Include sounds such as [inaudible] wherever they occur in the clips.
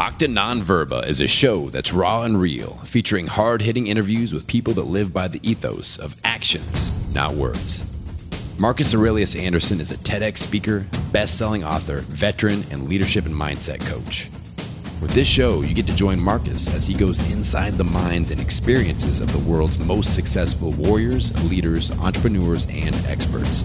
Acta Non Verba is a show that's raw and real, featuring hard hitting interviews with people that live by the ethos of actions, not words. Marcus Aurelius Anderson is a TEDx speaker, best selling author, veteran, and leadership and mindset coach. With this show, you get to join Marcus as he goes inside the minds and experiences of the world's most successful warriors, leaders, entrepreneurs, and experts.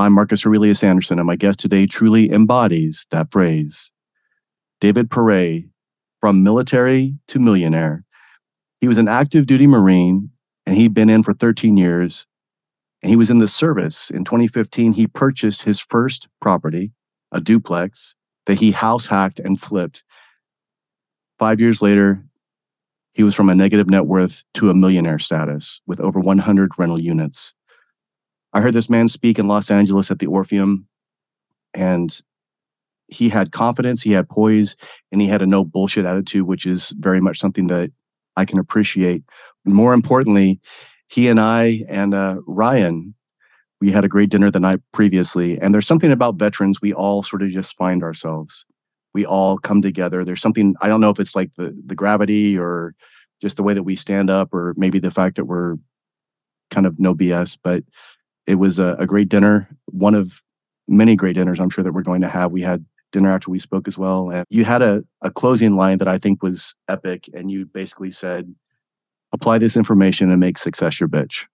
I'm Marcus Aurelius Anderson, and my guest today truly embodies that phrase. David Pere, from military to millionaire. He was an active duty Marine, and he'd been in for 13 years. And he was in the service. In 2015, he purchased his first property, a duplex, that he house hacked and flipped Five years later, he was from a negative net worth to a millionaire status with over 100 rental units. I heard this man speak in Los Angeles at the Orpheum, and he had confidence, he had poise, and he had a no bullshit attitude, which is very much something that I can appreciate. More importantly, he and I and uh, Ryan, we had a great dinner the night previously. And there's something about veterans, we all sort of just find ourselves we all come together. There's something I don't know if it's like the the gravity or just the way that we stand up, or maybe the fact that we're kind of no BS. But it was a, a great dinner, one of many great dinners I'm sure that we're going to have. We had dinner after we spoke as well, and you had a a closing line that I think was epic, and you basically said, "Apply this information and make success your bitch."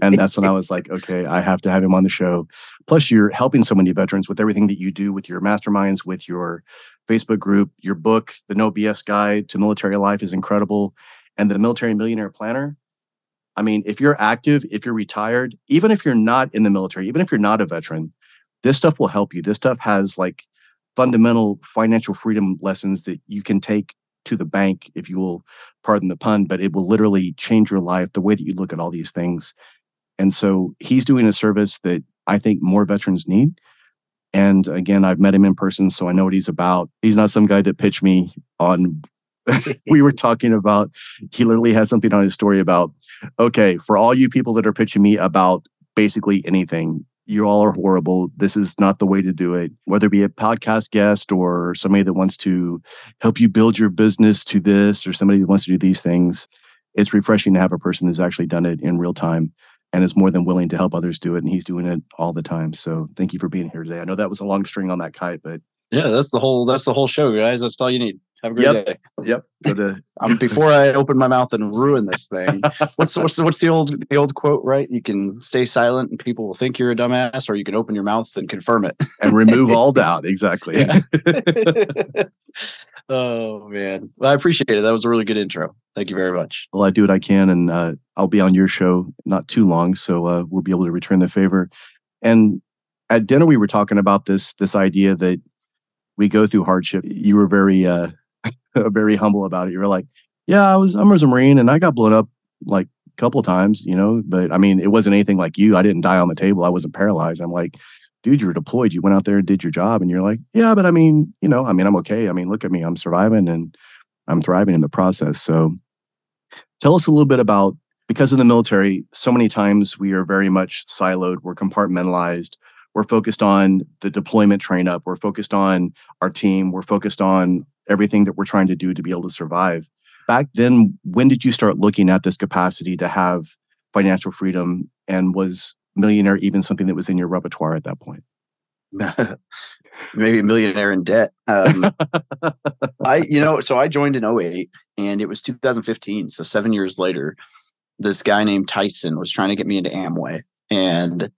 and that's when I was like, [laughs] okay, I have to have him on the show. Plus, you're helping so many veterans with everything that you do with your masterminds, with your Facebook group, your book, The No BS Guide to Military Life is incredible. And the Military Millionaire Planner. I mean, if you're active, if you're retired, even if you're not in the military, even if you're not a veteran, this stuff will help you. This stuff has like fundamental financial freedom lessons that you can take to the bank, if you will pardon the pun, but it will literally change your life, the way that you look at all these things. And so he's doing a service that I think more veterans need. And again, I've met him in person, so I know what he's about. He's not some guy that pitched me on. [laughs] we were talking about, he literally has something on his story about, okay, for all you people that are pitching me about basically anything, you all are horrible. This is not the way to do it. Whether it be a podcast guest or somebody that wants to help you build your business to this or somebody that wants to do these things, it's refreshing to have a person that's actually done it in real time and is more than willing to help others do it. And he's doing it all the time. So thank you for being here today. I know that was a long string on that kite, but yeah, that's the whole that's the whole show, guys. That's all you need. Have a great yep. day. Yep. To, [laughs] um, before I open my mouth and ruin this thing, [laughs] what's what's what's the old the old quote? Right? You can stay silent and people will think you're a dumbass, or you can open your mouth and confirm it [laughs] and remove all doubt. Exactly. oh man, well, I appreciate it. That was a really good intro. Thank you very much. Well, I do what I can, and uh, I'll be on your show not too long, so uh, we'll be able to return the favor. And at dinner, we were talking about this this idea that we go through hardship. You were very uh, [laughs] very humble about it. You were like, yeah, I was, I was a Marine and I got blown up like a couple times, you know, but I mean, it wasn't anything like you. I didn't die on the table. I wasn't paralyzed. I'm like, dude, you were deployed. You went out there and did your job. And you're like, yeah, but I mean, you know, I mean, I'm okay. I mean, look at me. I'm surviving and I'm thriving in the process. So tell us a little bit about because in the military, so many times we are very much siloed, we're compartmentalized, we're focused on the deployment train up, we're focused on our team, we're focused on everything that we're trying to do to be able to survive. Back then, when did you start looking at this capacity to have financial freedom? And was millionaire even something that was in your repertoire at that point? [laughs] Maybe a millionaire in debt. Um, [laughs] I, you know, so I joined in 08 and it was 2015. So seven years later, this guy named Tyson was trying to get me into Amway. And,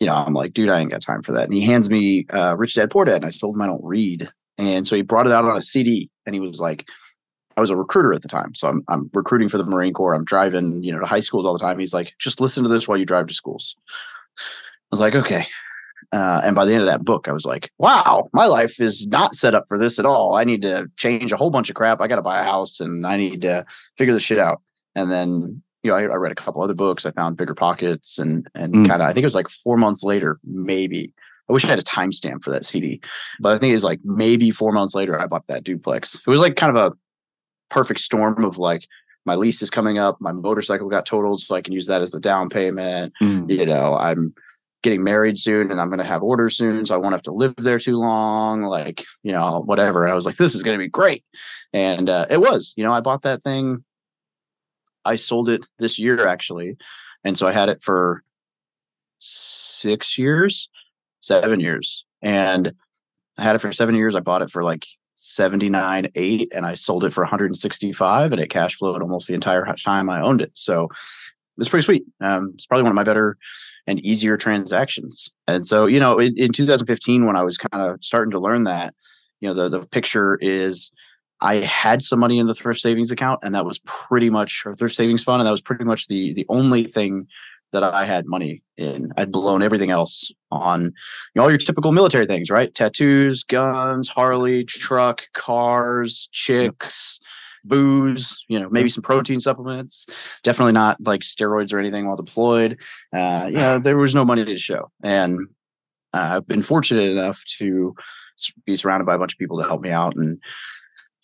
you know, I'm like, dude, I ain't got time for that. And he hands me uh, Rich Dad Poor Dad. And I told him I don't read. And so he brought it out on a CD and he was like, I was a recruiter at the time. So I'm, I'm recruiting for the Marine Corps. I'm driving, you know, to high schools all the time. He's like, just listen to this while you drive to schools. I was like, okay. Uh, and by the end of that book, I was like, wow, my life is not set up for this at all. I need to change a whole bunch of crap. I got to buy a house and I need to figure this shit out. And then, you know, I, I read a couple other books. I found Bigger Pockets and, and mm. kind of, I think it was like four months later, maybe. I wish I had a timestamp for that CD, but I think it's like maybe four months later, I bought that duplex. It was like kind of a perfect storm of like, my lease is coming up, my motorcycle got totaled, so I can use that as the down payment. Mm. You know, I'm getting married soon and I'm going to have orders soon. So I won't have to live there too long, like, you know, whatever. And I was like, this is going to be great. And uh, it was, you know, I bought that thing. I sold it this year actually. And so I had it for six years, seven years. And I had it for seven years. I bought it for like 79, eight, and I sold it for 165 and it cash flowed almost the entire time I owned it. So it's pretty sweet. Um, it's probably one of my better and easier transactions. And so, you know, in, in 2015, when I was kind of starting to learn that, you know, the, the picture is I had some money in the thrift savings account, and that was pretty much or thrift savings fund, and that was pretty much the the only thing that I had money in. I'd blown everything else on you know, all your typical military things, right? Tattoos, guns, Harley, truck, cars, chicks, booze, you know, maybe some protein supplements. Definitely not like steroids or anything while deployed. Uh, know, there was no money to show. And uh, I've been fortunate enough to be surrounded by a bunch of people to help me out and,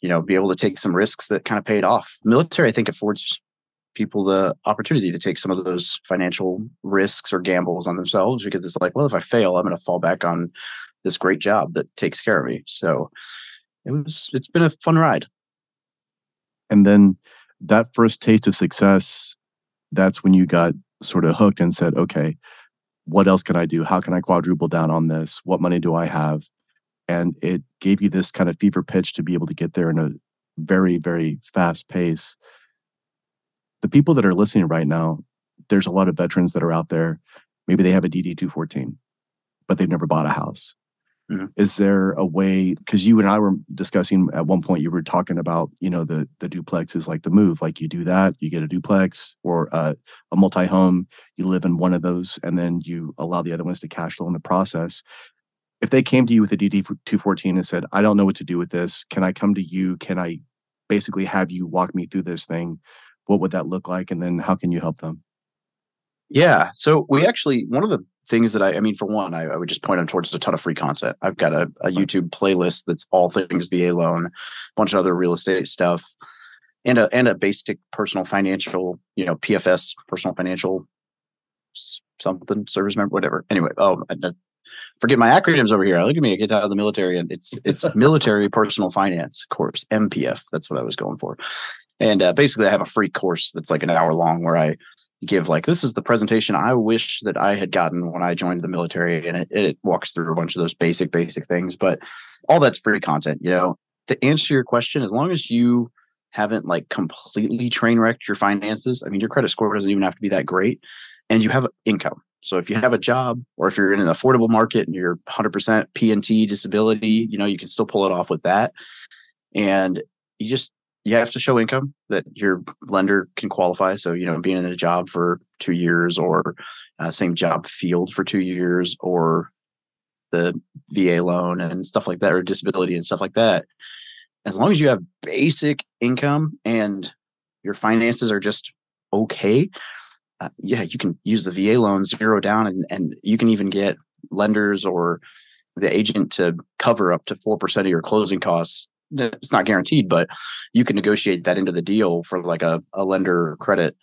you know, be able to take some risks that kind of paid off. Military, I think, affords people the opportunity to take some of those financial risks or gambles on themselves because it's like, well, if I fail, I'm going to fall back on this great job that takes care of me. So it was, it's been a fun ride. And then that first taste of success, that's when you got sort of hooked and said, okay, what else can I do? How can I quadruple down on this? What money do I have? And it gave you this kind of fever pitch to be able to get there in a very, very fast pace. The people that are listening right now, there's a lot of veterans that are out there. Maybe they have a DD 214, but they've never bought a house. Mm-hmm. Is there a way? Because you and I were discussing at one point, you were talking about you know the the duplex is like the move. Like you do that, you get a duplex or a, a multi home. You live in one of those, and then you allow the other ones to cash flow in the process. If they came to you with a DD two fourteen and said, "I don't know what to do with this. Can I come to you? Can I basically have you walk me through this thing?" What would that look like, and then how can you help them? Yeah. So we actually one of the things that I, I mean, for one, I, I, would just point them towards a ton of free content. I've got a, a YouTube playlist that's all things VA loan, a bunch of other real estate stuff, and a and a basic personal financial, you know, PFS, personal financial something service member, whatever. Anyway, oh, forget my acronyms over here. Look at me, I get out of the military, and it's it's [laughs] military personal finance course, MPF. That's what I was going for. And uh, basically, I have a free course that's like an hour long where I give like this is the presentation I wish that I had gotten when I joined the military, and it, it walks through a bunch of those basic basic things. But all that's free content, you know. To answer your question, as long as you haven't like completely train wrecked your finances, I mean, your credit score doesn't even have to be that great, and you have income. So if you have a job, or if you're in an affordable market and you're 100% P&T disability, you know, you can still pull it off with that. And you just you have to show income that your lender can qualify. So, you know, being in a job for two years or uh, same job field for two years or the VA loan and stuff like that, or disability and stuff like that. As long as you have basic income and your finances are just okay, uh, yeah, you can use the VA loan zero down and, and you can even get lenders or the agent to cover up to 4% of your closing costs it's not guaranteed, but you can negotiate that into the deal for like a, a lender credit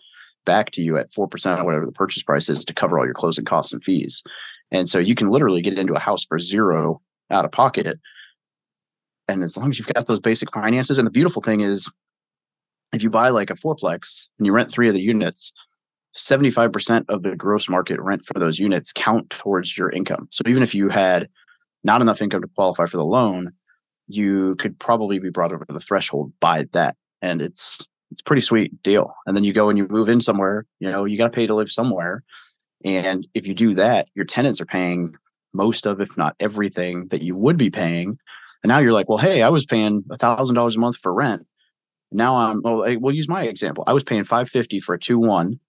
back to you at 4% or whatever the purchase price is to cover all your closing costs and fees. And so you can literally get into a house for zero out of pocket. And as long as you've got those basic finances, and the beautiful thing is, if you buy like a fourplex and you rent three of the units, 75% of the gross market rent for those units count towards your income. So even if you had not enough income to qualify for the loan, you could probably be brought over the threshold by that. And it's it's pretty sweet deal. And then you go and you move in somewhere, you know, you got to pay to live somewhere. And if you do that, your tenants are paying most of, if not everything that you would be paying. And now you're like, well, hey, I was paying a thousand dollars a month for rent. Now I'm, well, I, we'll use my example. I was paying 550 for a two one.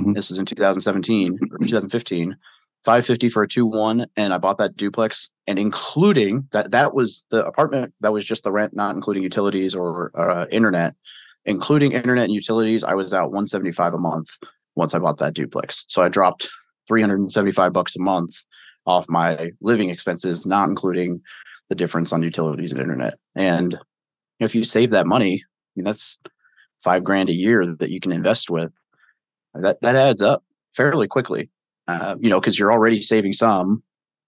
Mm-hmm. This was in 2017 or 2015. 550 for a 2-1 and I bought that duplex and including that that was the apartment that was just the rent not including utilities or uh, internet including internet and utilities I was out 175 a month once I bought that duplex. So I dropped 375 bucks a month off my living expenses not including the difference on utilities and internet. And if you save that money, I mean that's 5 grand a year that you can invest with. That that adds up fairly quickly uh, you know, because you're already saving some,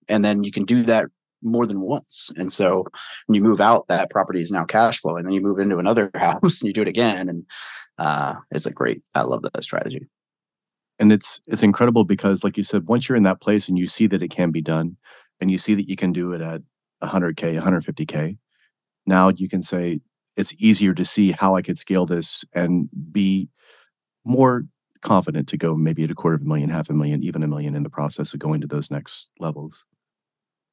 and then you can do that more than once. And so when you move out, that property is now cash flow, and then you move into another [laughs] house and you do it again, and uh, it's a great. I love that strategy. And it's it's incredible because, like you said, once you're in that place and you see that it can be done, and you see that you can do it at 100k, 150k, now you can say it's easier to see how I could scale this and be more confident to go maybe at a quarter of a million, half a million, even a million in the process of going to those next levels.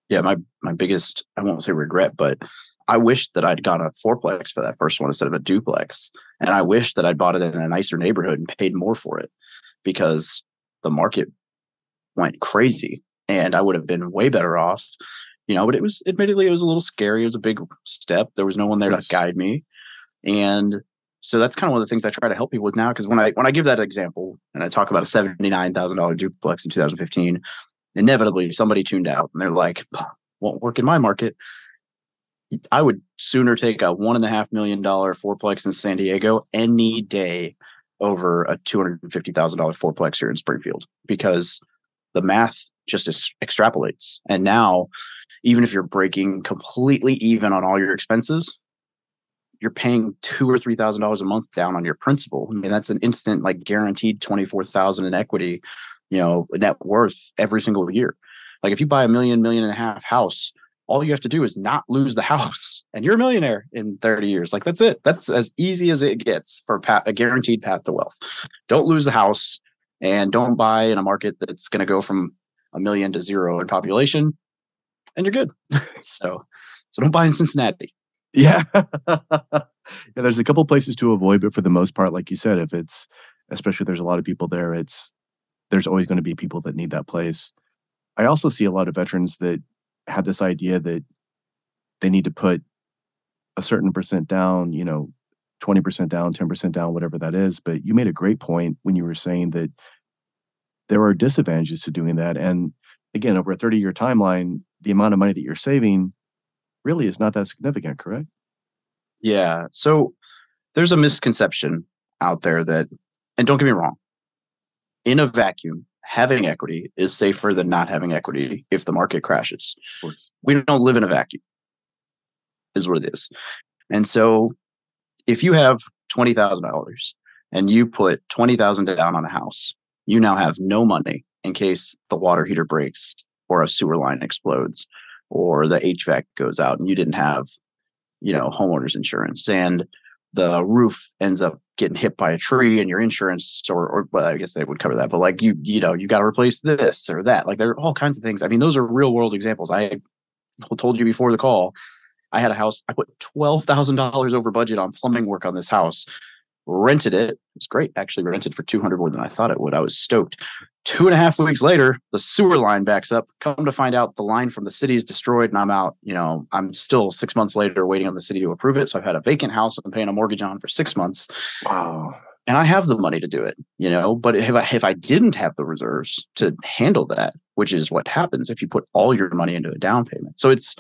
Yeah, my my biggest I won't say regret, but I wish that I'd got a fourplex for that first one instead of a duplex. And I wish that I'd bought it in a nicer neighborhood and paid more for it because the market went crazy and I would have been way better off. You know, but it was admittedly it was a little scary. It was a big step. There was no one there to guide me. And so that's kind of one of the things I try to help people with now. Because when I when I give that example and I talk about a seventy nine thousand dollar duplex in 2015, inevitably somebody tuned out and they're like, "Won't work in my market." I would sooner take a one and a half million dollar fourplex in San Diego any day over a two hundred and fifty thousand dollar fourplex here in Springfield because the math just extrapolates. And now, even if you're breaking completely even on all your expenses, you're paying two or three thousand dollars a month down on your principal. I mean, that's an instant like guaranteed twenty four thousand in equity, you know, net worth every single year. Like if you buy a million, million and a half house, all you have to do is not lose the [laughs] house, and you're a millionaire in 30 years. Like that's it. That's as easy as it gets for a guaranteed path to wealth. Don't lose the house, and don't buy in a market that's going to go from a million to zero in population, and you're good. [laughs] so, so don't buy in Cincinnati. Yeah. [laughs] yeah. There's a couple places to avoid, but for the most part, like you said, if it's especially if there's a lot of people there, it's there's always going to be people that need that place. I also see a lot of veterans that have this idea that they need to put a certain percent down, you know, 20% down, 10% down, whatever that is. But you made a great point when you were saying that there are disadvantages to doing that. And again, over a 30 year timeline, the amount of money that you're saving really is not that significant, correct? Yeah. So there's a misconception out there that, and don't get me wrong, in a vacuum, having equity is safer than not having equity if the market crashes. We don't live in a vacuum, is what it is. And so if you have $20,000 and you put 20,000 down on a house, you now have no money in case the water heater breaks or a sewer line explodes or the HVAC goes out and you didn't have, you know, homeowners insurance and the roof ends up getting hit by a tree and your insurance or, or well, I guess they would cover that, but like you, you know, you got to replace this or that. Like there are all kinds of things. I mean, those are real world examples. I told you before the call, I had a house, I put $12,000 over budget on plumbing work on this house rented it. It was great. Actually rented for 200 more than I thought it would. I was stoked. Two and a half weeks later, the sewer line backs up. Come to find out the line from the city is destroyed and I'm out. You know, I'm still six months later waiting on the city to approve it. So I've had a vacant house I'm paying a mortgage on for six months. Wow. And I have the money to do it, you know, but if I, if I didn't have the reserves to handle that, which is what happens if you put all your money into a down payment. So it's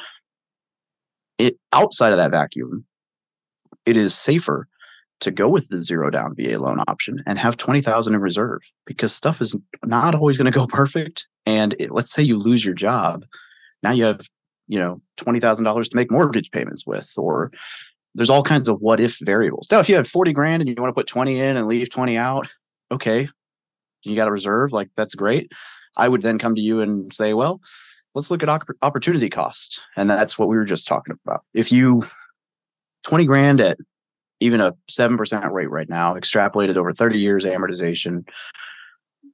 it outside of that vacuum, it is safer to go with the zero down VA loan option and have 20,000 in reserve because stuff is not always going to go [laughs] perfect and it, let's say you lose your job now you have you know $20,000 to make mortgage payments with or there's all kinds of what if variables. Now if you have 40 grand and you want to put 20 in and leave 20 out, okay. You got a reserve, like that's great. I would then come to you and say, well, let's look at opportunity cost. And that's what we were just talking about. If you 20 grand at even a 7% rate right now, extrapolated over 30 years amortization,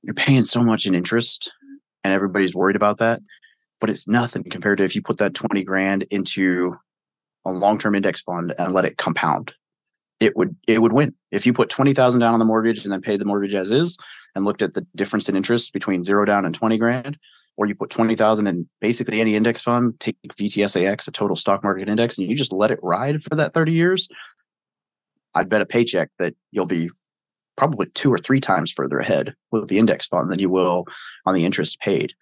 you're paying so much in interest and everybody's worried about that. But it's nothing compared to if you put that 20 grand into a long-term index fund and let it compound. It would it would win. If you put 20,000 down on the mortgage and then paid the mortgage as is and looked at the difference in interest between zero down and 20 grand, or you put 20,000 in basically any index fund, take VTSAX, a total stock market index, and you just let it ride for that 30 years, I'd bet a paycheck that you'll be probably two or three times further ahead with the index fund than you will on the interest paid.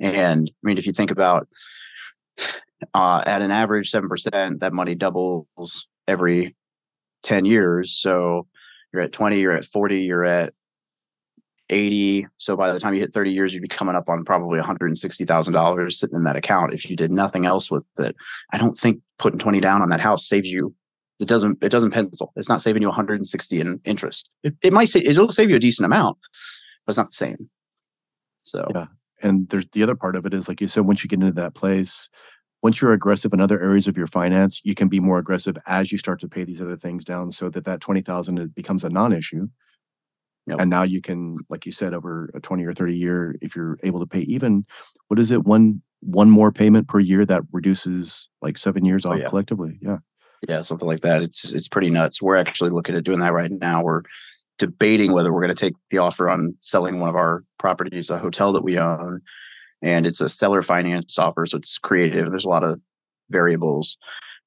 And I mean, if you think about uh, at an average 7%, that money doubles every 10 years. So you're at 20, you're at 40, you're at 80. So by the time you hit 30 years, you'd be coming up on probably $160,000 sitting in that account if you did nothing else with it. I don't think putting 20 down on that house saves you. It doesn't, it doesn't pencil. It's not saving you 160 in interest. It, it might say it'll save you a decent amount, but it's not the same. So yeah. And there's the other part of it is like you said, once you get into that place, once you're aggressive in other areas of your finance, you can be more aggressive as you start to pay these other things down so that that 20,000 becomes a non-issue Yep. And now you can, like you said, over a 20 or 30 year, if you're able to pay even, what is it, one one more payment per year that reduces like seven years oh, off oh, yeah. collectively? Yeah. Yeah, something like that. It's it's pretty nuts. We're actually looking at doing that right now. We're debating whether we're going to take the offer on selling one of our properties, a hotel that we own, and it's a seller finance offer, so it's creative. There's a lot of variables,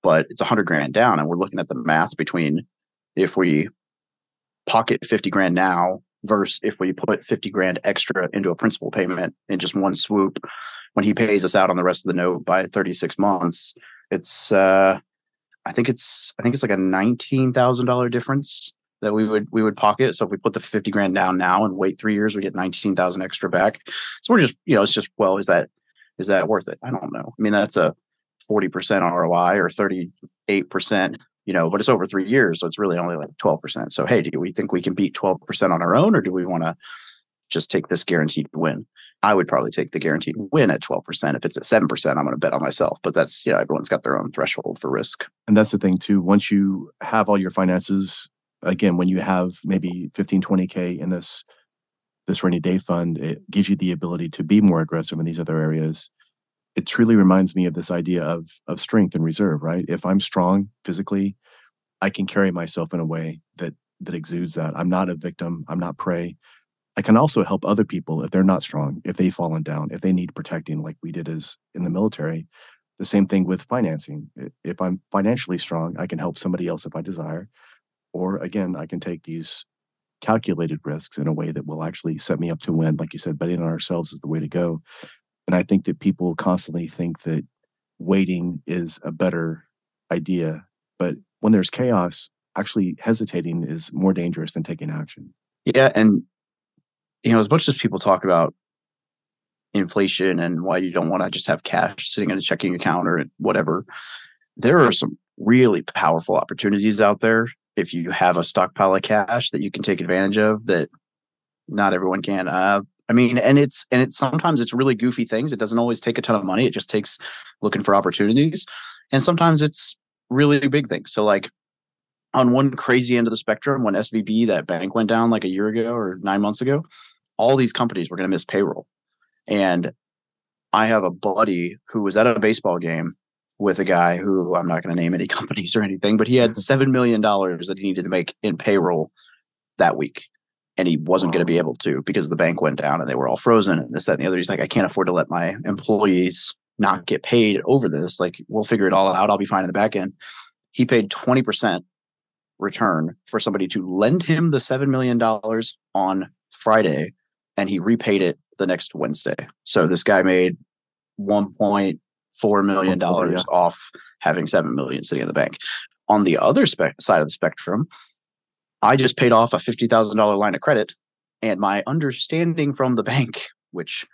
but it's a hundred grand down, and we're looking at the math between if we pocket 50 grand now versus if we put 50 grand extra into a principal payment in just one swoop when he pays us out on the rest of the note by 36 months it's uh i think it's i think it's like a $19000 difference that we would we would pocket so if we put the 50 grand down now and wait three years we get 19000 extra back so we're just you know it's just well is that is that worth it i don't know i mean that's a 40% roi or 38% you know, but it's over three years, so it's really only like 12%. So, hey, do we think we can beat 12% on our own, or do we want to just take this guaranteed win? I would probably take the guaranteed win at 12%. If it's at 7%, I'm going to bet on myself. But that's, you know, everyone's got their own threshold for risk. And that's the thing, too. Once you have all your finances, again, when you have maybe 15, 20K in this this rainy day fund, it gives you the ability to be more aggressive in these other areas it truly reminds me of this idea of of strength and reserve right if i'm strong physically i can carry myself in a way that that exudes that i'm not a victim i'm not prey i can also help other people if they're not strong if they've fallen down if they need protecting like we did as in the military the same thing with financing if i'm financially strong i can help somebody else if i desire or again i can take these calculated risks in a way that will actually set me up to win like you said betting on ourselves is the way to go and I think that people constantly think that waiting is a better idea. But when there's chaos, actually hesitating is more dangerous than taking action. Yeah. And, you know, as much as people talk about inflation and why you don't want to just have cash sitting in a checking account or whatever, there are some really powerful opportunities out there if you have a stockpile of cash that you can take advantage of that not everyone can. Uh, I mean, and it's and it's sometimes it's really goofy things. It doesn't always take a ton of money. It just takes looking for opportunities. And sometimes it's really big things. So like on one crazy end of the spectrum, when SVB, that bank went down like a year ago or nine months ago, all these companies were going to miss payroll. And I have a buddy who was at a baseball game with a guy who I'm not going to name any [laughs] companies or anything, but he had mm-hmm. $7 million that he needed to make in payroll that week and he wasn't going to be able to because the bank went down and they were all frozen and this, that, and the other. He's like, I can't afford to let my employees not get paid over this. Like, we'll figure it all out. I'll be fine in the back end. He paid 20% return for somebody to lend him the $7 million on Friday and he repaid it the next Wednesday. So this guy made $1.4 million yeah. off having 7 million sitting in the bank. On the other spe- side of the spectrum, I just paid off a $50,000 line of credit. And my understanding from the bank, which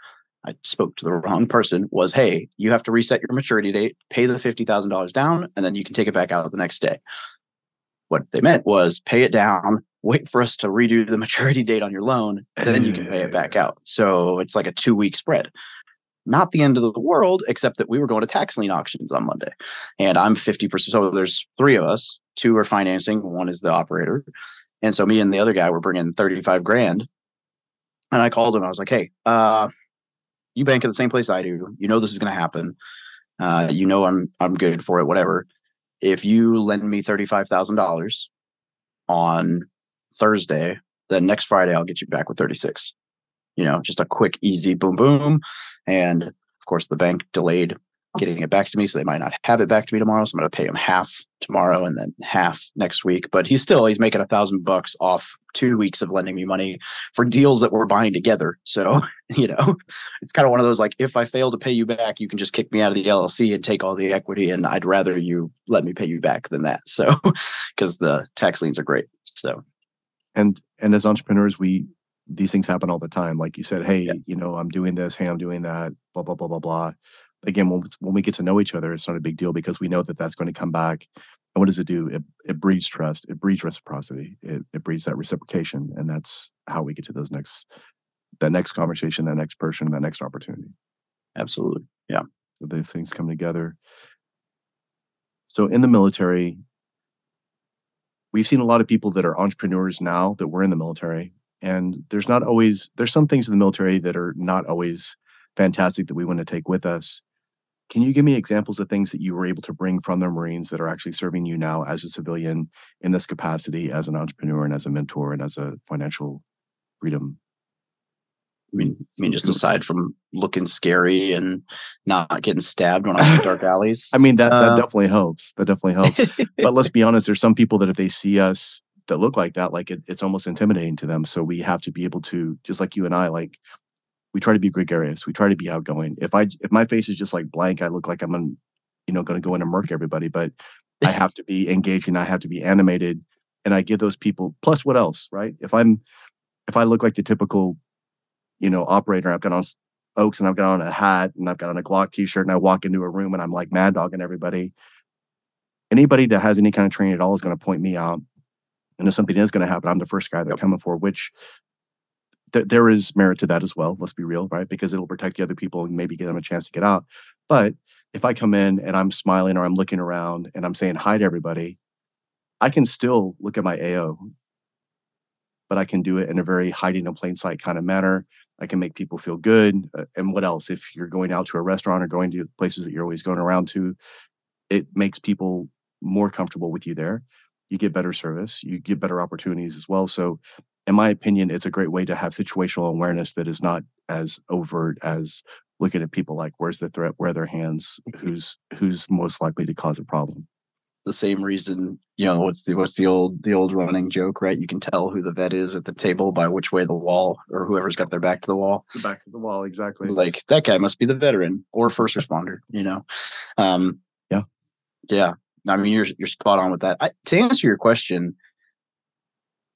I spoke to the wrong person, was hey, you have to reset your maturity date, pay the $50,000 down, and then you can take it back out the next day. What they meant was pay it down, wait for us to redo the [laughs] maturity date on your loan, and then you can pay it back out. So it's like a two week spread. Not the end of the world, except that we were going to tax lien auctions on Monday. And I'm 50%. So there's three of us two are financing, one is the operator. And so me and the other guy were bringing 35 grand. And I called him. I was like, hey, uh, you bank at the same place I do. You know this is going to happen. Uh, you know I'm I'm good for it. Whatever. If you lend me thirty five thousand dollars on Thursday, then next Friday I'll get you back with thirty six. you know, just a quick, easy boom, boom. And of course, the bank delayed getting it back to me, so they might not have it back to me tomorrow. So I'm going to pay him half tomorrow and then half next week. But he's still he's making a thousand bucks off two weeks of lending me money for deals that we're buying together. So [laughs] you know, it's kind of one of those like if I fail to pay you back, you can just kick me out of the LLC and take all the equity, and I'd rather you let me pay you back than that. So [laughs] because the tax liens are great. So and and as entrepreneurs, we these things happen all the time. Like you said, hey, yeah. you know, I'm doing this, hey, I'm doing that, blah blah blah blah blah again, when, when we get to know each other, it's not a big deal because we know that that's going to come back. And what does it do? It, it breeds trust. It breeds reciprocity. It, it breeds that reciprocation, and that's how we get to those next, that next conversation, that next person, that next opportunity. Absolutely, yeah. So the things come together. So in the military, we've seen a lot of people that are entrepreneurs now that were in the military, and there's not always there's some things in the military that are not always fantastic that we want to take with us can you give me examples of things that you were able to bring from the Marines that are actually serving you now as a civilian in this capacity, as an entrepreneur and as a mentor and as a financial freedom? I mean, I mean, just aside from looking scary and not getting stabbed when I'm in dark [laughs] alleys. I mean, that that uh, definitely helps. That definitely helps. but let's be honest, there's some people that if they see us that look like that, like it, it's almost intimidating to them. So we have to be able to, just like you and I, like we try to be gregarious. We try to be outgoing. If I if my face is just like blank, I look like I'm you know, going to go in and murk everybody. But I [laughs] have to be engaging. I have to be animated, and I give those people. Plus, what else, right? If I'm if I look like the typical, you know, operator, I've got on Oaks and I've got on a hat and I've got on a Glock T-shirt and I walk into a room and I'm like mad dogging everybody. Anybody that has any kind of training at all is going to point me out. And if something is going to happen, I'm the first guy they're yep. coming for, which th- there is merit to that as well. Let's be real, right? Because it'll protect the other people and maybe give them a chance to get out. But if I come in and I'm smiling or I'm looking around and I'm saying hi to everybody, I can still look at my AO, but I can do it in a very hiding in plain sight kind of manner. I can make people feel good. Uh, and what else? If you're going out to a restaurant or going to places that you're always going around to, it makes people more comfortable with you there. You get better service, you get better opportunities as well. So in my opinion, it's a great way to have situational awareness that is not as overt as looking at people like where's the threat, where are their hands, who's who's most likely to cause a problem. The same reason, you know, what's the what's the old the old running joke, right? You can tell who the vet is at the table by which way the wall or whoever's got their back to the wall. The back to the wall, exactly. Like that guy must be the veteran or first responder, you know. Um yeah. Yeah. I mean, you're you're spot on with that. I, to answer your question,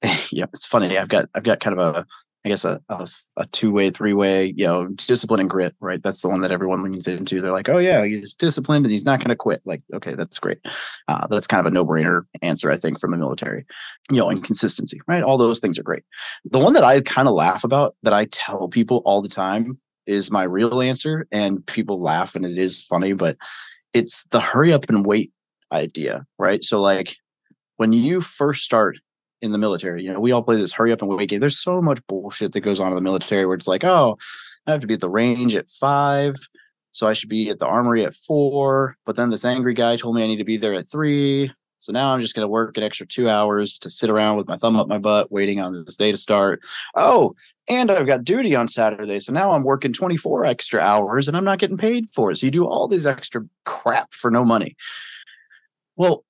[laughs] yeah, it's funny. I've got I've got kind of a I guess a, a, a two way, three way, you know, discipline and grit, right? That's the one that everyone leans into. They're like, oh yeah, he's disciplined and he's not going to quit. Like, okay, that's great. Uh, that's kind of a no brainer answer, I think, from the military. You know, and consistency, right? All those things are great. The one that I kind of laugh about that I tell people all the time is my real answer, and people laugh and it is funny, but it's the hurry up and wait idea, right? So like when you first start in the military. You know, we all play this hurry up and wait game. There's so much bullshit that goes on in the military where it's like, oh, I have to be at the range at five. So I should be at the armory at four. But then this angry guy told me I need to be there at three. So now I'm just going to work an extra two hours to sit around with my thumb up my butt, waiting on this day to start. Oh, and I've got duty on Saturday. So now I'm working 24 extra hours and I'm not getting paid for it. So you do all this extra crap for no money. Well,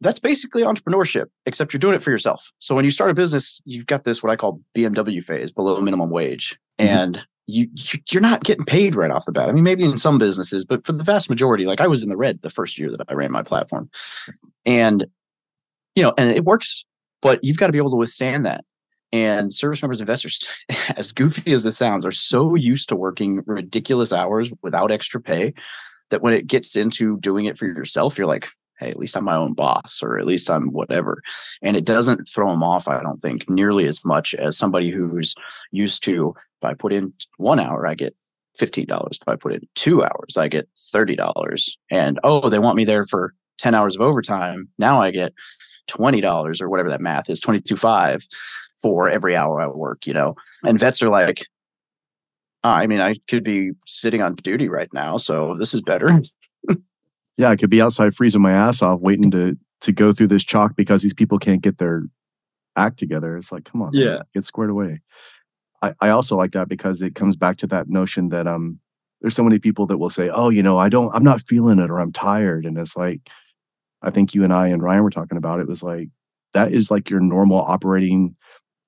that's basically entrepreneurship, except you're doing it for yourself. So when you start a business, you've got this what I call BMW phase, below minimum wage, mm-hmm. and you you're not getting paid right off the bat. I mean, maybe in some businesses, but for the vast majority, like I was in the red the first year that I ran my platform, and you know, and it works, but you've got to be able to withstand that. And service members, investors, [laughs] as goofy as this sounds, are so used to working ridiculous hours without extra pay that when it gets into doing it for yourself, you're like, hey, at least I'm my own boss or at least I'm whatever. And it doesn't throw them off, I don't think, nearly as much as somebody who's used to, if I put in one hour, I get $15. If I put in two hours, I get $30. And oh, they want me there for 10 hours of overtime. Now I get $20 or whatever that math is, 22.5 for every hour I work, you know. And vets are like, I mean, I could be sitting on duty right now, so this is better mm. Yeah, I could be outside freezing my ass off, waiting to to go through this chalk because these people can't get their act together. It's like, come on, yeah, man, get squared away. I, I also like that because it comes back to that notion that um there's so many people that will say, Oh, you know, I don't I'm not feeling it or I'm tired. And it's like I think you and I and Ryan were talking about it was like that is like your normal operating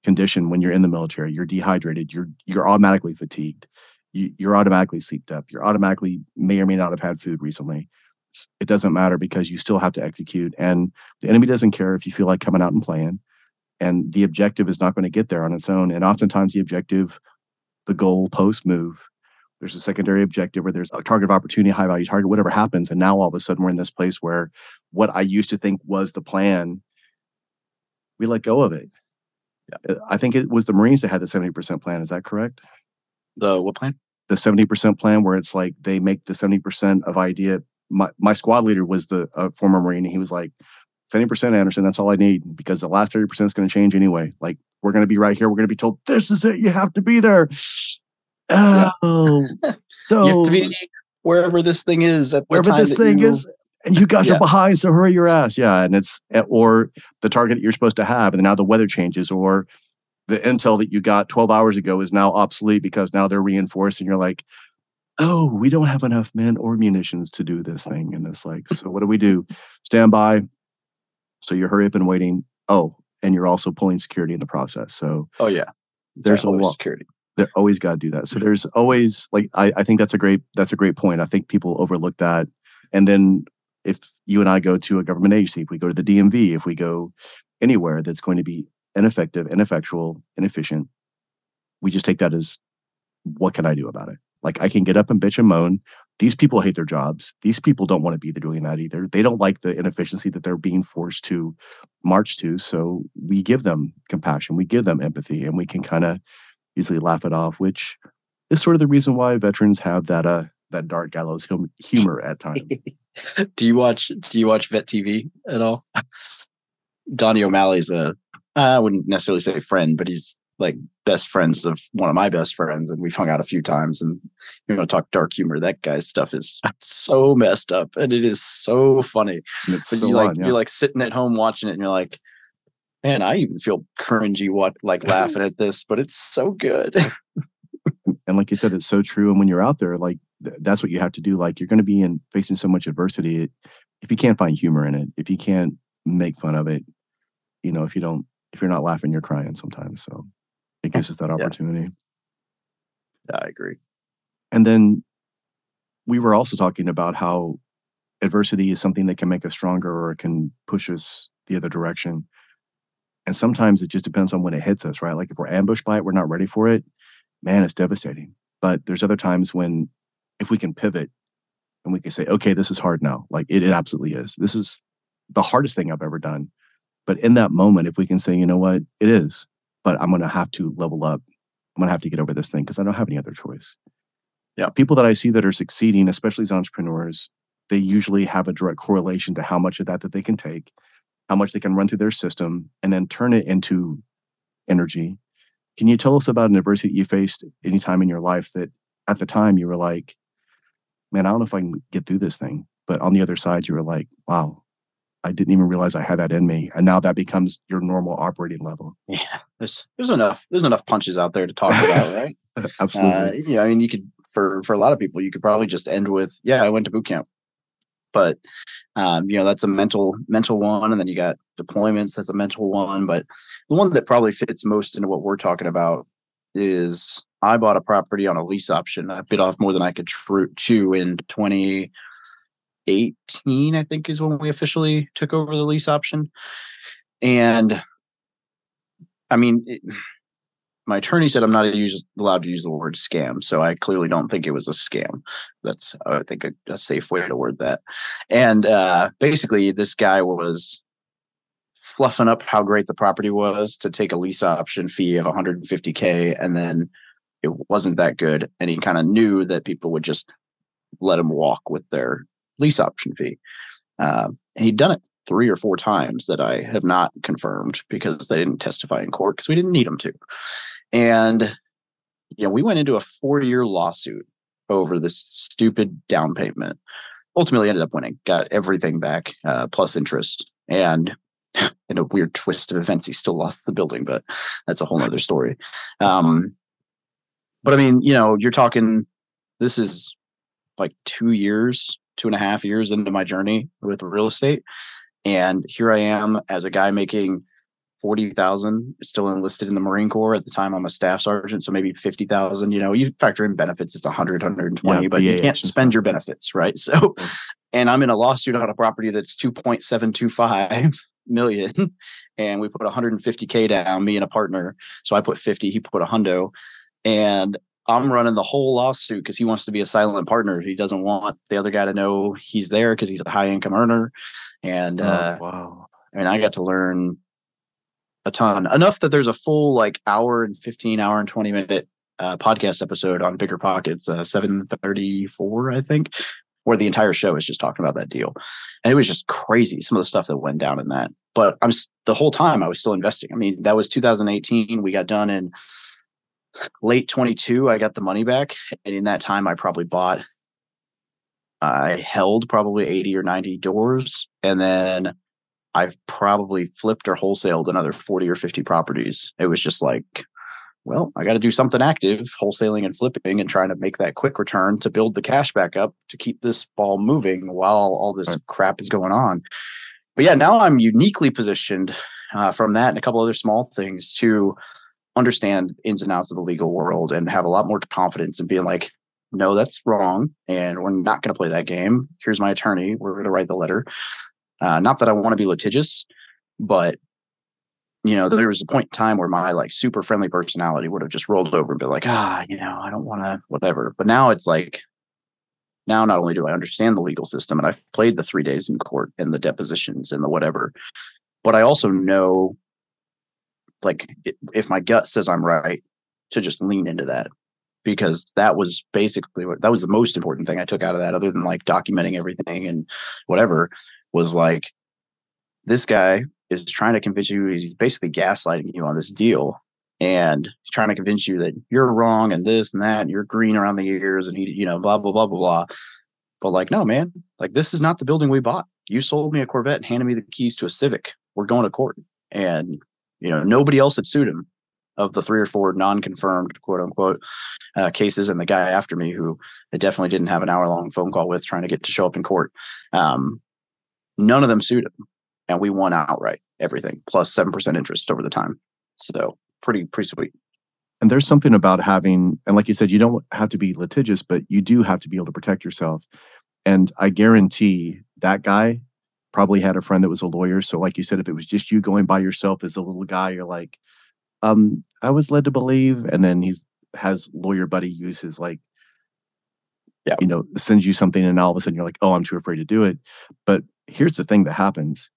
condition when you're in the military. You're dehydrated, you're you're automatically fatigued, you, you're automatically sleeped up, you're automatically may or may not have had food recently. It doesn't matter because you still have to execute. And the enemy doesn't care if you feel like coming out and playing and the objective is not going to get there on its own. And oftentimes, the objective, the goal post move, there's a secondary objective where there's a target of opportunity, high value target, whatever happens. And now all of a sudden, we're in this place where what I used to think was the plan, we let go of it. Yeah. Uh, I think it was the Marines that had the 70% plan. Is that correct? The what plan? The 70% plan, where it's like they make the 70% of idea. My, my squad leader was the uh, former Marine, and he was like, 70% Anderson, that's all I need because the last 30% is going to change anyway. Like we're going to be right here. We're going to be told, this is it. You have to be there. Oh, so [laughs] you have to be wherever this thing is at wherever this thing you... is. And you guys yeah. are behind, so hurry your ass. Yeah. And it's, eh, or the target that you're supposed to have. And now the weather changes, or the intel that you got 12 hours ago is now obsolete because now they're reinforced. And you're like, oh, we don't have enough men or munitions to do this thing. And it's like, so what do we do? Stand by, so you're hurry up and waiting. Oh, and you're also pulling security in the process. So oh yeah, there's a lot security. They always got to do that. So mm-hmm. there's always like I, I think that's a great that's a great point. I think people overlook that. And then if you and I go to a government agency, if we go to the DMV, if we go anywhere that's going to be ineffective, ineffectual, inefficient, we just take that as what can I do about it? Like I can get up and bitch and moan. These people hate their jobs. These people don't want to be doing that either. They don't like the inefficiency that they're being forced to march to. So we give them compassion, we give them empathy, and we can kind of easily laugh it off, which is sort of the reason why veterans have that uh that dark gallows humor at times. [laughs] do you watch do you watch vet TV at all? Donnie O'Malley's a I wouldn't necessarily say friend, but he's like best friends of one of my best friends and we've hung out a few times and you know talk dark humor that guy's stuff is [laughs] so messed up and it is so funny. But so you like yeah. you're like sitting at home watching it and you're like man i even feel cringy what like laughing at this but it's so good. [laughs] And like you said it's so true and when you're out there like th- that's what you have to do like you're going to be in facing so much adversity if you can't find humor in it if you can't make fun of it you know if you don't if you're not laughing you're crying sometimes so it gives us that opportunity. Yeah. I agree. And then we were also talking about how adversity is something that can make us stronger or it can push us the other direction. And sometimes it just depends on when it hits us, right? Like if we're ambushed by it, we're not ready for it, man, it's devastating. But there's other times when if we can pivot and we can say, okay, this is hard now. Like it, it absolutely is. This is the hardest thing I've ever done. But in that moment, if we can say, you know what, it is, but I'm going to have to level up. I'm going to have to get over this thing because I don't have any other choice. Yeah. People that I see that are succeeding, especially as entrepreneurs, they usually have a direct correlation to how much of that that they can take, how much they can run through their system, and then turn it into energy. Can you tell us about an adversity that you faced any time in your life that at the time you were like, man, I don't know if I can get through this thing. But on the other side, you were like, wow, I didn't even realize I had that in me. And now that becomes your normal operating level. Yeah. There's there's enough there's enough punches out there to talk about, right? [laughs] Absolutely. Uh, yeah, I mean you could for for a lot of people, you could probably just end with, yeah, I went to boot camp. But um, you know, that's a mental mental one, and then you got deployments, that's a mental one. But the one that probably fits most into what we're talking about is I bought a property on a lease option. I bit off more than I could chew in 20 18, I think, is when we officially took over the lease option. And I mean, it, my attorney said I'm not use, allowed to use the word scam, so I clearly don't think it was a scam. That's I think a, a safe way to word that. And uh, basically, this guy was fluffing up how great the property was to take a lease option fee of 150k, and then it wasn't that good, and he kind of knew that people would just let him walk with their lease option fee. Uh, and he'd done it three or four times that I have not confirmed because they didn't testify in court because we didn't need them to. And yeah, we went into a four year lawsuit over this stupid down payment. Ultimately, ended up winning, got everything back uh, plus interest. And [laughs] in a weird twist of events, he still lost the building, but that's a whole other story. Um, but I mean, you know, you're talking. This is like two years, two and a half years into my journey with real estate, and here I am as a guy making forty thousand, still enlisted in the Marine Corps at the time. I'm a staff sergeant, so maybe fifty thousand. You know, you factor in benefits, it's 100, 120, Yeah, but you can't and spend your benefits, right? [laughs] So, and I'm in a lawsuit on a property that's two point seven two five [laughs] million, and we put 150k down, me and a partner. So I put 50, he put a hundo, and I'm running the whole lawsuit because he wants to be a silent partner. He doesn't want the other guy to know he's there because he's a high income earner. And uh, oh, wow. I mean, I got to learn a ton, enough that there's a full like hour and 15 hour and 20 minute uh, podcast episode on Bigger Pockets, uh, 734, I think, where the entire show is just talking about that deal. And it was just crazy, some of the stuff that went down in that. But I'm the whole time I was still investing. I mean, that was 2018. We got done in late 22. I got the money back. And in that time, I probably bought, I held probably 80 or 90 doors. And then I've probably flipped or wholesaled another 40 or 50 properties. It was just like, well, I got to do something active, wholesaling and flipping and trying to make that quick return to build the cash back up to keep this ball moving while all this Right. crap is going on. But yeah, now I'm uniquely positioned uh, from that and a couple other small things to understand ins and outs of the legal world and have a lot more confidence in being like, no, that's wrong. And we're not going to play that game. Here's my attorney. We're going to write the letter. Uh, not that I want to be litigious, but you know, there was a point in time where my like super friendly personality would have just rolled over and been like, ah, you know, I don't want to, whatever. But now it's like, now not only do I understand the legal system and I've played the three days in court and the depositions and the whatever, but I also know, like, if my gut says I'm right, to just lean into that. Because that was basically what that was the most important thing I took out of that, other than like documenting everything and whatever, was like this guy is trying to convince you he's basically gaslighting you on this deal and he's trying to convince you that you're wrong and this and that and you're green around the ears and he you know blah blah blah blah blah. But like no man like this is not the building we bought. You sold me a corvette and handed me the keys to a civic. We're going to court. And you know nobody else had sued him of the three or four non-confirmed quote unquote uh, cases and the guy after me who I definitely didn't have an hour long phone call with trying to get to show up in court um, none of them sued him and we won outright everything plus 7% interest over the time so pretty pretty sweet And there's something about having, and like you said, you don't have to be litigious, but you do have to be able to protect yourself. And I guarantee that guy probably had a friend that was a lawyer. So, like you said, if it was just you going by yourself as a little guy, you're like, um, I was led to believe. And then he's has lawyer buddy use his like, Yeah. you know, sends you something, and all of a sudden you're like, oh, I'm too afraid to do it. But here's the thing that happens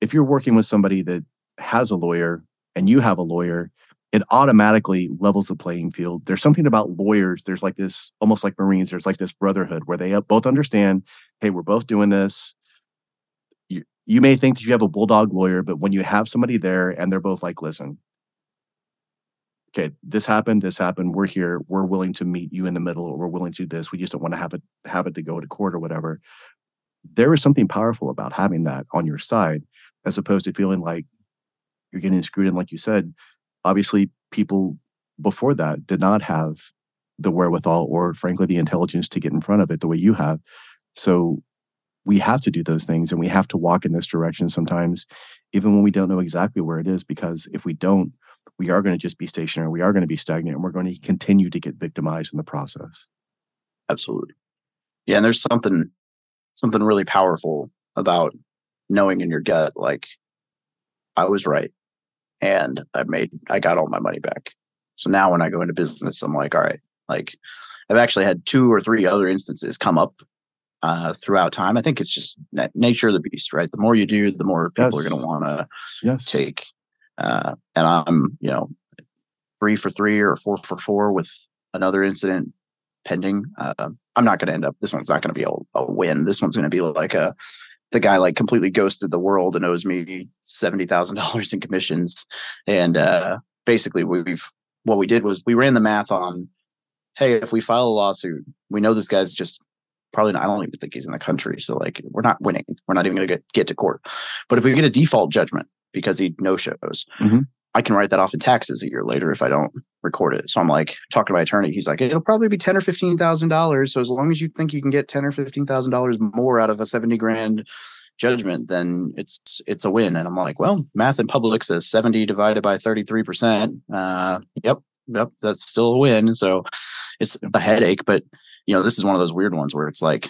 if you're working with somebody that has a lawyer and you have a lawyer, it automatically levels the playing field. There's something about lawyers. There's like this, almost like Marines. There's like this brotherhood where they both understand, hey, we're both doing this. You, you may think that you have a bulldog lawyer, but when you have somebody there and they're both like, listen, okay, this happened, this happened. We're here. We're willing to meet you in the middle, or we're willing to do this. We just don't want to have it have it to go to court or whatever. There is something powerful about having that on your side, as opposed to feeling like you're getting screwed in, like you said. Obviously, people before that did not have the wherewithal or, frankly, the intelligence to get in front of it the way you have. So we have to do those things and we have to walk in this direction sometimes, even when we don't know exactly where it is, because if we don't, we are going to just be stationary. We are going to be stagnant and we're going to continue to get victimized in the process. absolutely yeah and there's something something really powerful about knowing in your gut like i was right and i made i got all my money back so now when i go into business i'm like all right like i've actually had two or three other instances come up uh, throughout time i think it's just na- nature of the beast right the more you do the more people are going to want to Yes. take. Uh, and I'm, you know, three for three or four for four with another incident pending. Uh, I'm not going to end up. This one's not going to be a, a win. This one's going to be like a the guy like completely ghosted the world and owes me seventy thousand dollars in commissions. And uh, basically, we've what we did was we ran the math on, hey, if we file a lawsuit, we know this guy's just probably not, I don't even think he's in the country. So like, we're not winning. We're not even going to get get to court. But if we get a default judgment because he no shows, Mhm. I can write that off in taxes a year later if I don't record it. So I'm like talking to my attorney. He's like, it'll probably be ten or fifteen thousand dollars. So as long as you think you can get ten or fifteen thousand dollars more out of a seventy grand judgment, then it's it's a win. And I'm like, well, math in public says seventy divided by thirty three percent. Uh, yep, yep, that's still a win. So it's a headache, but you know, this is one of those weird ones where it's like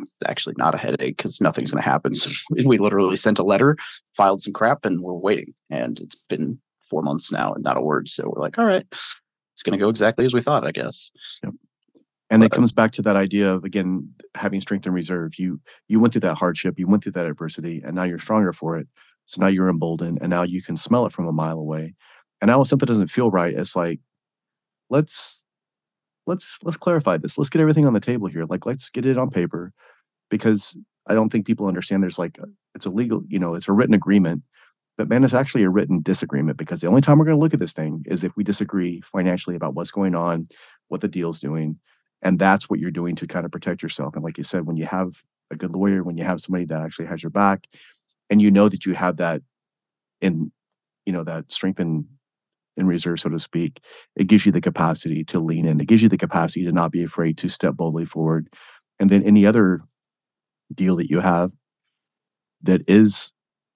it's actually not a headache because nothing's going to happen. So [laughs] we literally sent a letter, filed some crap, and we're waiting. And it's been four months now and not a word. So we're like, all right, it's going to go exactly as we thought, I guess. Yep. And but, it comes back to that idea of again having strength and reserve. You you went through that hardship, you went through that adversity, and now you're stronger for it. So now you're emboldened, and now you can smell it from a mile away. And now if something doesn't feel right, it's like, let's let's let's clarify this. Let's get everything on the table here. Like let's get it on paper, because I don't think people understand. There's like a, it's a legal, you know, it's a written agreement but man, it's actually a written disagreement because the only time we're going to look at this thing is if we disagree financially about what's going on, what the deal's doing. And that's what you're doing to kind of protect yourself. And like you said, when you have a good lawyer, when you have somebody that actually has your back, and you know that you have that in, you know, that strength in, in reserve, so to speak, it gives you the capacity to lean in. It gives you the capacity to not be afraid to step boldly forward. And then any other deal that you have that is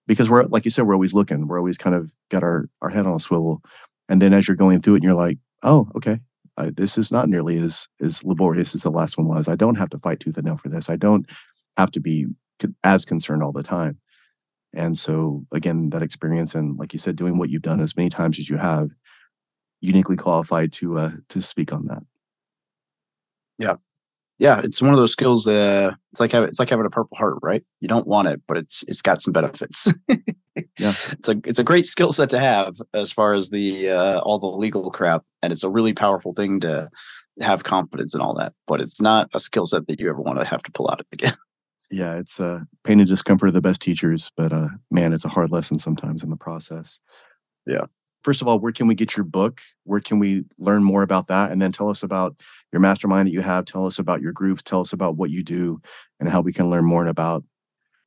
because we're like you said, we're always looking. We're always kind of got our our head on a swivel, and then as you're going through it, and you're like, oh, okay, this is not nearly as as laborious as the last one was. I don't have to fight tooth and nail for this. I don't have to be as concerned all the time. And so again, that experience and like you said, doing what you've done as many times as you have, uniquely qualified to uh, to speak on that. Yeah, yeah, it's one of those skills. Uh, it's like having, it's like having a purple heart, right? You don't want it, but it's it's got some benefits. [laughs] yeah, it's a it's a great skill set to have as far as the uh, all the legal crap, and it's a really powerful thing to have confidence in all that. But it's not a skill set that you ever want to have to pull out again. Yeah, it's uh, pain and discomfort are the best teachers, but uh, man, it's a hard lesson sometimes in the process. Yeah, first of all, where can we get your book? Where can we learn more about that? And then tell us about your mastermind that you have. Tell us about your groups. Tell us about what you do and how we can learn more about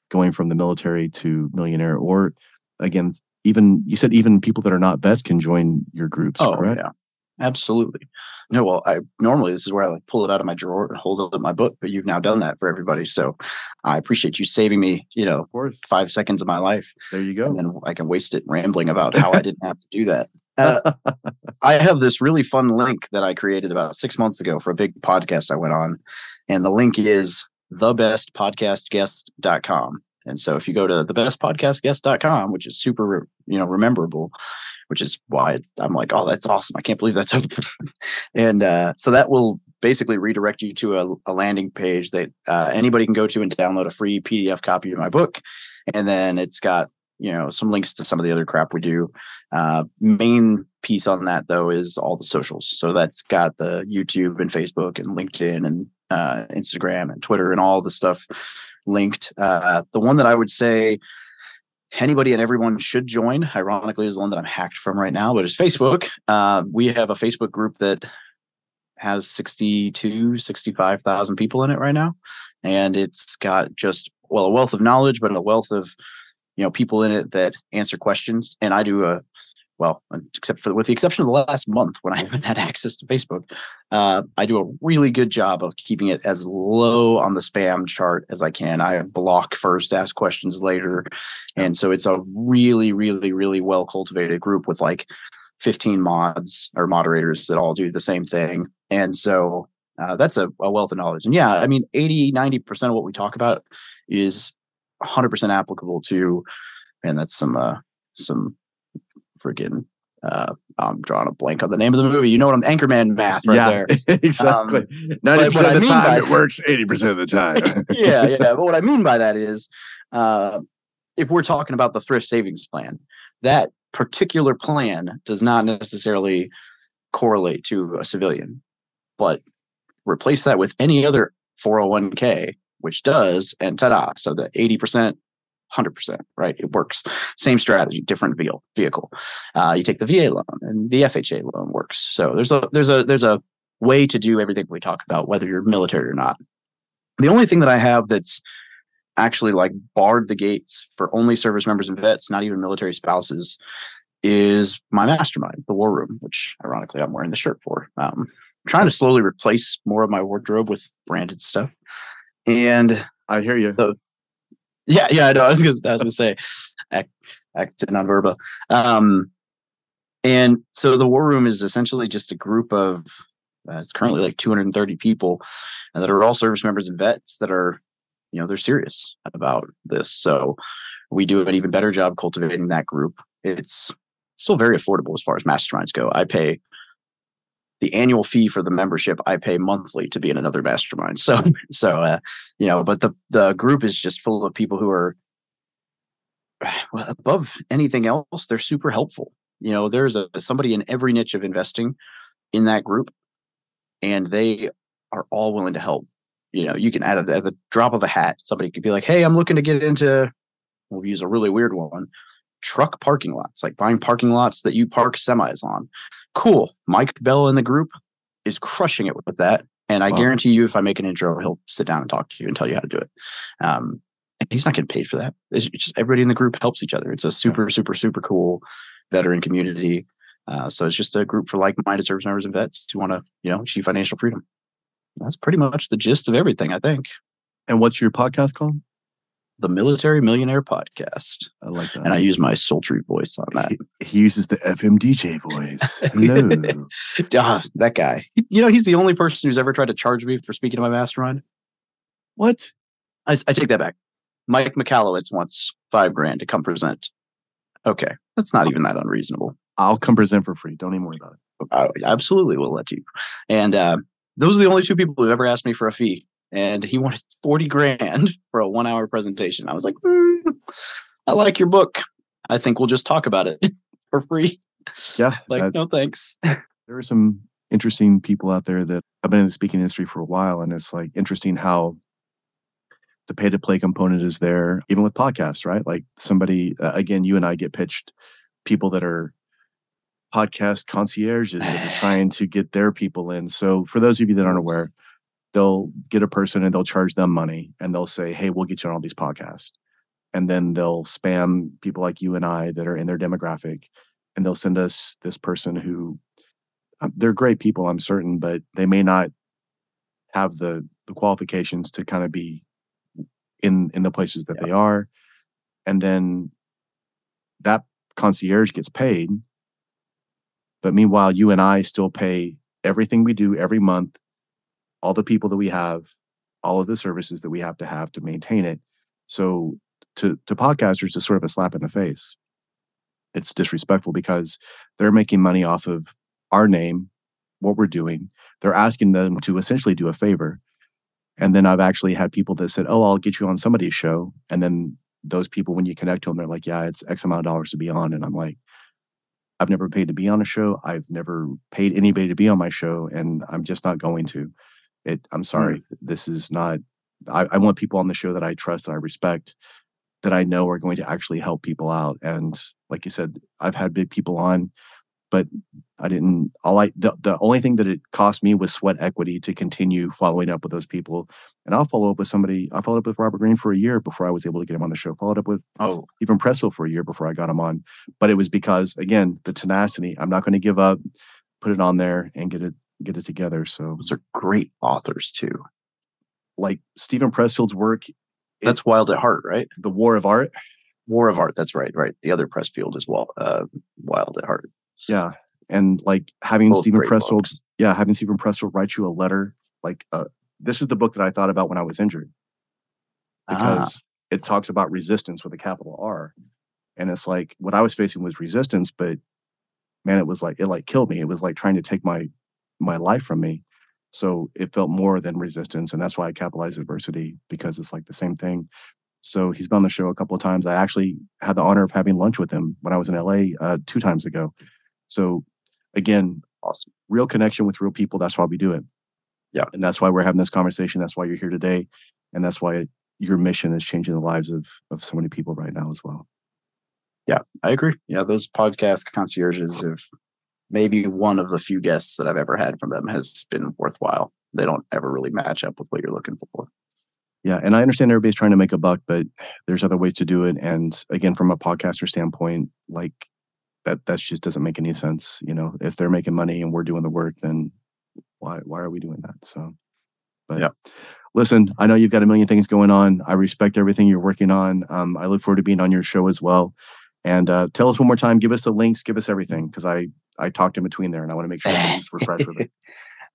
going from the military to millionaire. Or again, even you said even people that are not vets can join your groups. Oh, correct? yeah. Absolutely. No, well, I normally this is where I like pull it out of my drawer and hold it in my book, but you've now done that for everybody. So I appreciate you saving me, you know, five seconds of my life. There you go. And then I can waste it rambling about how I didn't have to do that. Uh, [laughs] I have this really fun link that I created about six months ago for a big podcast I went on. And the link is thebestpodcastguest.com. And so if you go to thebestpodcastguest.com, which is super, you know, rememberable, which is why I'm like, oh, that's awesome. I can't believe that's [laughs] open. and uh, so that will basically redirect you to a, a landing page that uh, anybody can go to and download a free PDF copy of my book. And then it's got, you know, some links to some of the other crap we do. Uh, main piece on that though is all the socials. So that's got the YouTube and Facebook and LinkedIn and uh, Instagram and Twitter and all the stuff linked. Uh, the one that I would say anybody and everyone should join. Ironically, is the one that I'm hacked from right now, but it's Facebook. Uh, we have a Facebook group that has 62, 65,000 people in it right now. And it's got just, well, a wealth of knowledge, but a wealth of, you know, people in it that answer questions. And I do a well, except for with the exception of the last month when I [laughs] haven't had access to Facebook, uh, I do a really good job of keeping it as low on the spam chart as I can. I block first, ask questions later, and so it's a really, really, really well cultivated group with like 15 mods or moderators that all do the same thing, and so uh, that's a, a wealth of knowledge. And yeah, I mean, 80, 90 percent of what we talk about is 100 percent applicable to, and that's some uh, some freaking uh, I'm drawing a blank on the name of the movie. You know what I'm Anchorman math right yeah, there. [laughs] exactly. Um, Ninety percent of the time it works. Eighty percent of the time. [laughs] yeah, yeah. But what I mean by that is, uh, if we're talking about the thrift savings plan, that particular plan does not necessarily correlate to a civilian, but replace that with any other 401k, which does, and ta-da! So the eighty percent 100%, right? It works. Same strategy, different vehicle. Uh, you take the VA loan and the FHA loan works. So there's a there's a there's a way to do everything we talk about, whether you're military or not. The only thing that I have that's actually like barred the gates for only service members and vets, not even military spouses, is my mastermind, the War Room, which ironically I'm wearing the shirt for. Um, trying to slowly replace more of my wardrobe with branded stuff. And I hear you. So, yeah, yeah, I know. I was gonna, I was gonna say, act, Acta non verba. Um, and so the War Room is essentially just a group of uh, it's currently like 230 people, and that are all service members and vets that are, you know, they're serious about this. So we do an even better job cultivating that group. It's still very affordable as far as masterminds go. I pay the annual fee for the membership I pay monthly to be in another mastermind. [laughs] So so uh, you know, but the the group is just full of people who are [sighs] well, above anything else, they're super helpful. You know, there's a somebody in every niche of investing in that group, and they are all willing to help. You know, you can add a, at the drop of a hat. Somebody could be like, "Hey, I'm looking to get into." We'll use a really weird one truck parking lots, like buying parking lots that you park semis on. Cool. Mike Bell in the group is crushing it with that. And I wow. guarantee you, if I make an intro, he'll sit down and talk to you and tell you how to do it. Um, and he's not getting paid for that. It's just everybody in the group helps each other. It's a super, super, super cool veteran community. Uh, so it's just a group for like-minded service members and vets who want to, you know, achieve financial freedom. That's pretty much the gist of everything, I think. And what's your podcast called? The Military Millionaire Podcast. I like that. And I use my sultry voice on that. He, he uses the FM DJ voice. [laughs] Hello. [laughs] ah, that guy. You know, he's the only person who's ever tried to charge me for speaking to my mastermind. What? I, I take that back. Mike Michalowicz wants five grand to come present. Okay. That's not even that unreasonable. I'll come present for free. Don't even worry about it. I absolutely will let you. And uh, those are the only two people who've ever asked me for a fee and he wanted 40 grand for a one hour presentation. I was like, mm, I like your book. I think we'll just talk about it [laughs] for free. Yeah. [laughs] like, no thanks. [laughs] There are some interesting people out there that have been in the speaking industry for a while. And it's like interesting how the pay to play component is there, even with podcasts, right? Like somebody, uh, again, you and I get pitched people that are podcast concierges that are trying to get their people in. So for those of you that aren't aware, they'll get a person and they'll charge them money and they'll say, Hey, we'll get you on all these podcasts. And then they'll spam people like you and I that are in their demographic and they'll send us this person who um, they're great people, I'm certain, but they may not have the the qualifications to kind of be in in the places that yeah. they are. And then that concierge gets paid. But meanwhile, you and I still pay everything we do every month all the people that we have, all of the services that we have to have to maintain it. So to to podcasters, it's sort of a slap in the face. It's disrespectful because they're making money off of our name, what we're doing. They're asking them to essentially do a favor. And then I've actually had people that said, "Oh, I'll get you on somebody's show," and then those people, when you connect to them, they're like, "Yeah, it's X amount of dollars to be on," and I'm like, "I've never paid to be on a show. I've never paid anybody to be on my show, and I'm just not going to." It, I'm sorry, mm. this is not. I, I want people on the show that I trust, and I respect, that I know are going to actually help people out. And like you said, I've had big people on, but I didn't. All I the, the only thing that it cost me was sweat equity to continue following up with those people. And I'll follow up with somebody. I followed up with Robert Greene for a year before I was able to get him on the show. Followed up with oh even Pressfield for a year before I got him on. But it was because again the tenacity. I'm not going to give up. Put it on there and get it get it together. So those are great authors too. Like Steven Pressfield's work. That's it, Wild at Heart, right? The War of Art. War of Art. That's right. Right. The other Pressfield is well, uh, Wild at Heart. Yeah, and like having Both Steven Pressfield. Yeah, having Steven Pressfield write you a letter. Like uh, this is the book that I thought about when I was injured ah. because ah. it talks about resistance with a capital R, and it's like what I was facing was resistance, but man, it was like it like killed me. It was like trying to take my my life from me. So it felt more than resistance. And that's why I capitalized adversity because it's like the same thing. So he's been on the show a couple of times. I actually had the honor of having lunch with him when I was in LA uh, two times ago. So again, awesome. real connection with real people. That's why we do it. Yeah. And that's why we're having this conversation. That's why you're here today. And that's why your mission is changing the lives of, of so many people right now as well. Yeah, I agree. Yeah, those podcast concierges have maybe one of the few guests that I've ever had from them has been worthwhile. They don't ever really match up with what you're looking for. Yeah, and I understand everybody's trying to make a buck, but there's other ways to do it. And again, from a podcaster standpoint, like that that just doesn't make any sense. You know, if they're making money and we're doing the work, then why why are we doing that? So, but Yeah. listen, I know you've got a million things going on. I respect everything you're working on. Um, I look forward to being on your show as well. And uh, tell us one more time. Give us the links. Give us everything because I I talked in between there, and I want to make sure everybody's [laughs] refreshed with it.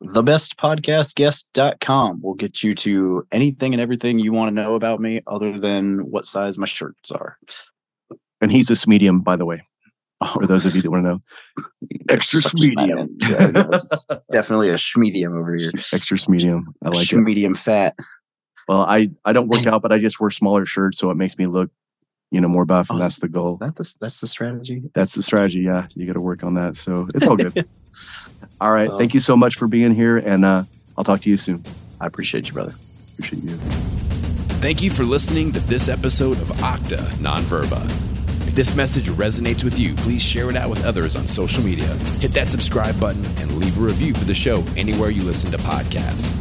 thebestpodcastguest.com will get you to anything and everything you want to know about me other than what size my shirts are. And he's a medium, by the way, Oh, for those of you that want to know. [laughs] Extra medium. yeah, no, [laughs] definitely a schmedium over here. Extra medium. I like it. Schmedium fat. Well, I I don't work out, but I just wear smaller shirts, so it makes me look, you know, more buff, and Oh, that's the goal. That the, that's the strategy. That's the strategy. Yeah, you got to work on that. So it's all good. [laughs] all right. Well- Thank you so much for being here, and uh, I'll talk to you soon. I appreciate you, brother. Appreciate you. Thank you for listening to this episode of Octa Nonverba. If this message resonates with you, please share it out with others on social media. Hit that subscribe button and leave a review for the show anywhere you listen to podcasts.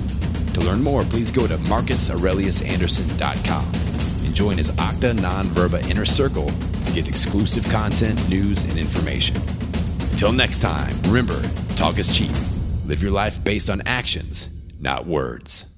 To learn more, please go to marcusaureliusanderson.com and join his Acta Non Verba Inner Circle to get exclusive content, news, and information. Until next time, remember, talk is cheap. Live your life based on actions, not words.